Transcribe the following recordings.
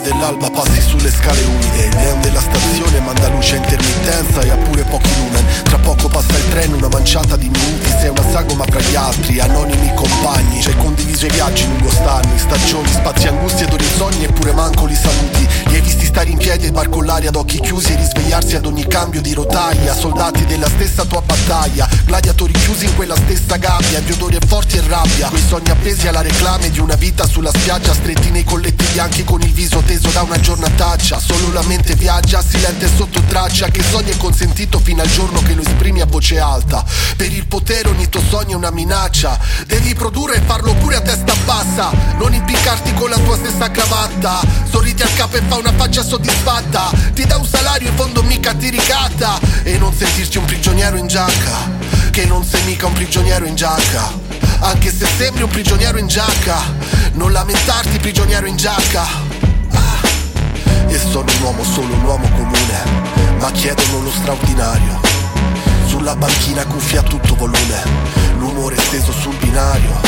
dell'alba passi sulle scale umide. Il neon della stazione manda luce a intermittenza e ha pure pochi lumen Tra poco passa il treno, una manciata di minuti. Sei una sagoma fra gli altri, anonimi compagni. C'hai condiviso i viaggi lungo stanni Stagioni, spazi, angustie piedi e barcollare ad occhi chiusi E risvegliarsi ad ogni cambio di rotaia. Soldati della stessa tua battaglia Gladiatori chiusi in quella stessa gabbia Di odori forti e rabbia. Quei sogni appesi alla reclame di una vita sulla spiaggia Stretti nei colletti bianchi con il viso teso da una giornataccia. Solo la mente viaggia, silente sotto traccia Che sogno è consentito fino al giorno che lo esprimi a voce alta. Per il potere ogni tuo sogno è una minaccia. Devi produrre e farlo pure a testa bassa. Non impiccarti con la tua stessa cravatta. Sorridi capo e fa una faccia soddisfatta. Ti dà un salario in fondo mica ti ricatta E non sentirti un prigioniero in giacca. Che non sei mica un prigioniero in giacca. Anche se sembri un prigioniero in giacca Non lamentarti prigioniero in giacca. Ah. E sono un uomo, solo un uomo comune. Ma chiedono lo straordinario. Sulla banchina cuffia a tutto volume. L'umore steso sul binario.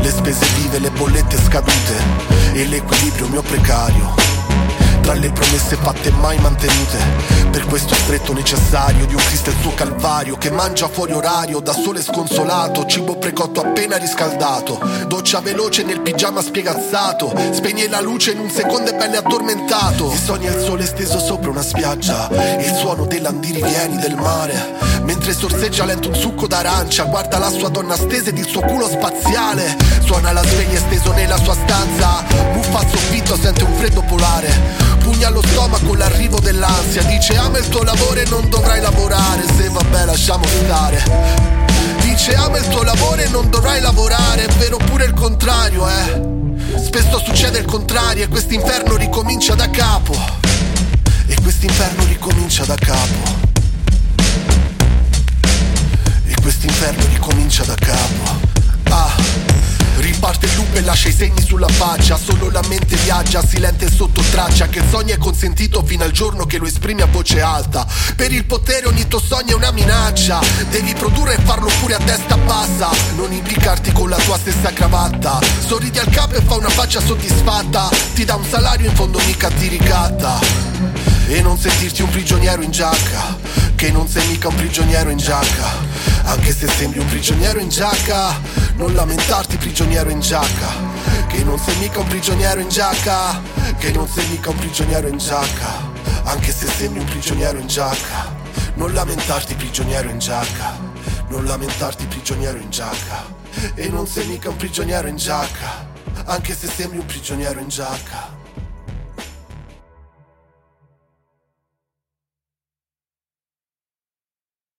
Le spese vive, le bollette scadute E l'equilibrio mio precario. Tra le promesse fatte mai mantenute Per questo stretto necessario di un Cristo e il suo calvario Che mangia fuori orario, da sole sconsolato Cibo precotto appena riscaldato Doccia veloce nel pigiama spiegazzato Spegne la luce in un secondo e belle addormentato. E sogna il sole steso sopra una spiaggia E il suono dell'andirivieni del mare Mentre sorseggia lento un succo d'arancia Guarda la sua donna stesa ed il suo culo spaziale Suona la sveglia steso nella sua stanza Al soffitto, sente un freddo polare. Pugna allo stomaco l'arrivo dell'ansia. Dice ama il tuo lavoro e non dovrai lavorare. Se vabbè lasciamo stare. Dice ama il tuo lavoro e non dovrai lavorare. È vero pure il contrario eh. Spesso succede il contrario e quest'inferno ricomincia da capo. E quest'inferno ricomincia da capo. E quest'inferno ricomincia da capo lascia i segni sulla faccia Solo la mente viaggia, silente e sotto traccia Che il sogno è consentito fino al giorno che lo esprimi a voce alta. Per il potere ogni tuo sogno è una minaccia Devi produrre e farlo pure a testa bassa. Non implicarti con la tua stessa cravatta Sorridi al capo e fa una faccia soddisfatta Ti dà un salario in fondo mica ti ricatta E non sentirti un prigioniero in giacca Che non sei mica un prigioniero in giacca anche se sembri un prigioniero in giacca Non lamentarti prigioniero in giacca. Che non sei mica un prigioniero in giacca Che non sei mica un prigioniero in giacca. Anche se sembri un prigioniero in giacca Non lamentarti prigioniero in giacca. Non lamentarti prigioniero in giacca. E non sei mica un prigioniero in giacca. Anche se sembri un prigioniero in giacca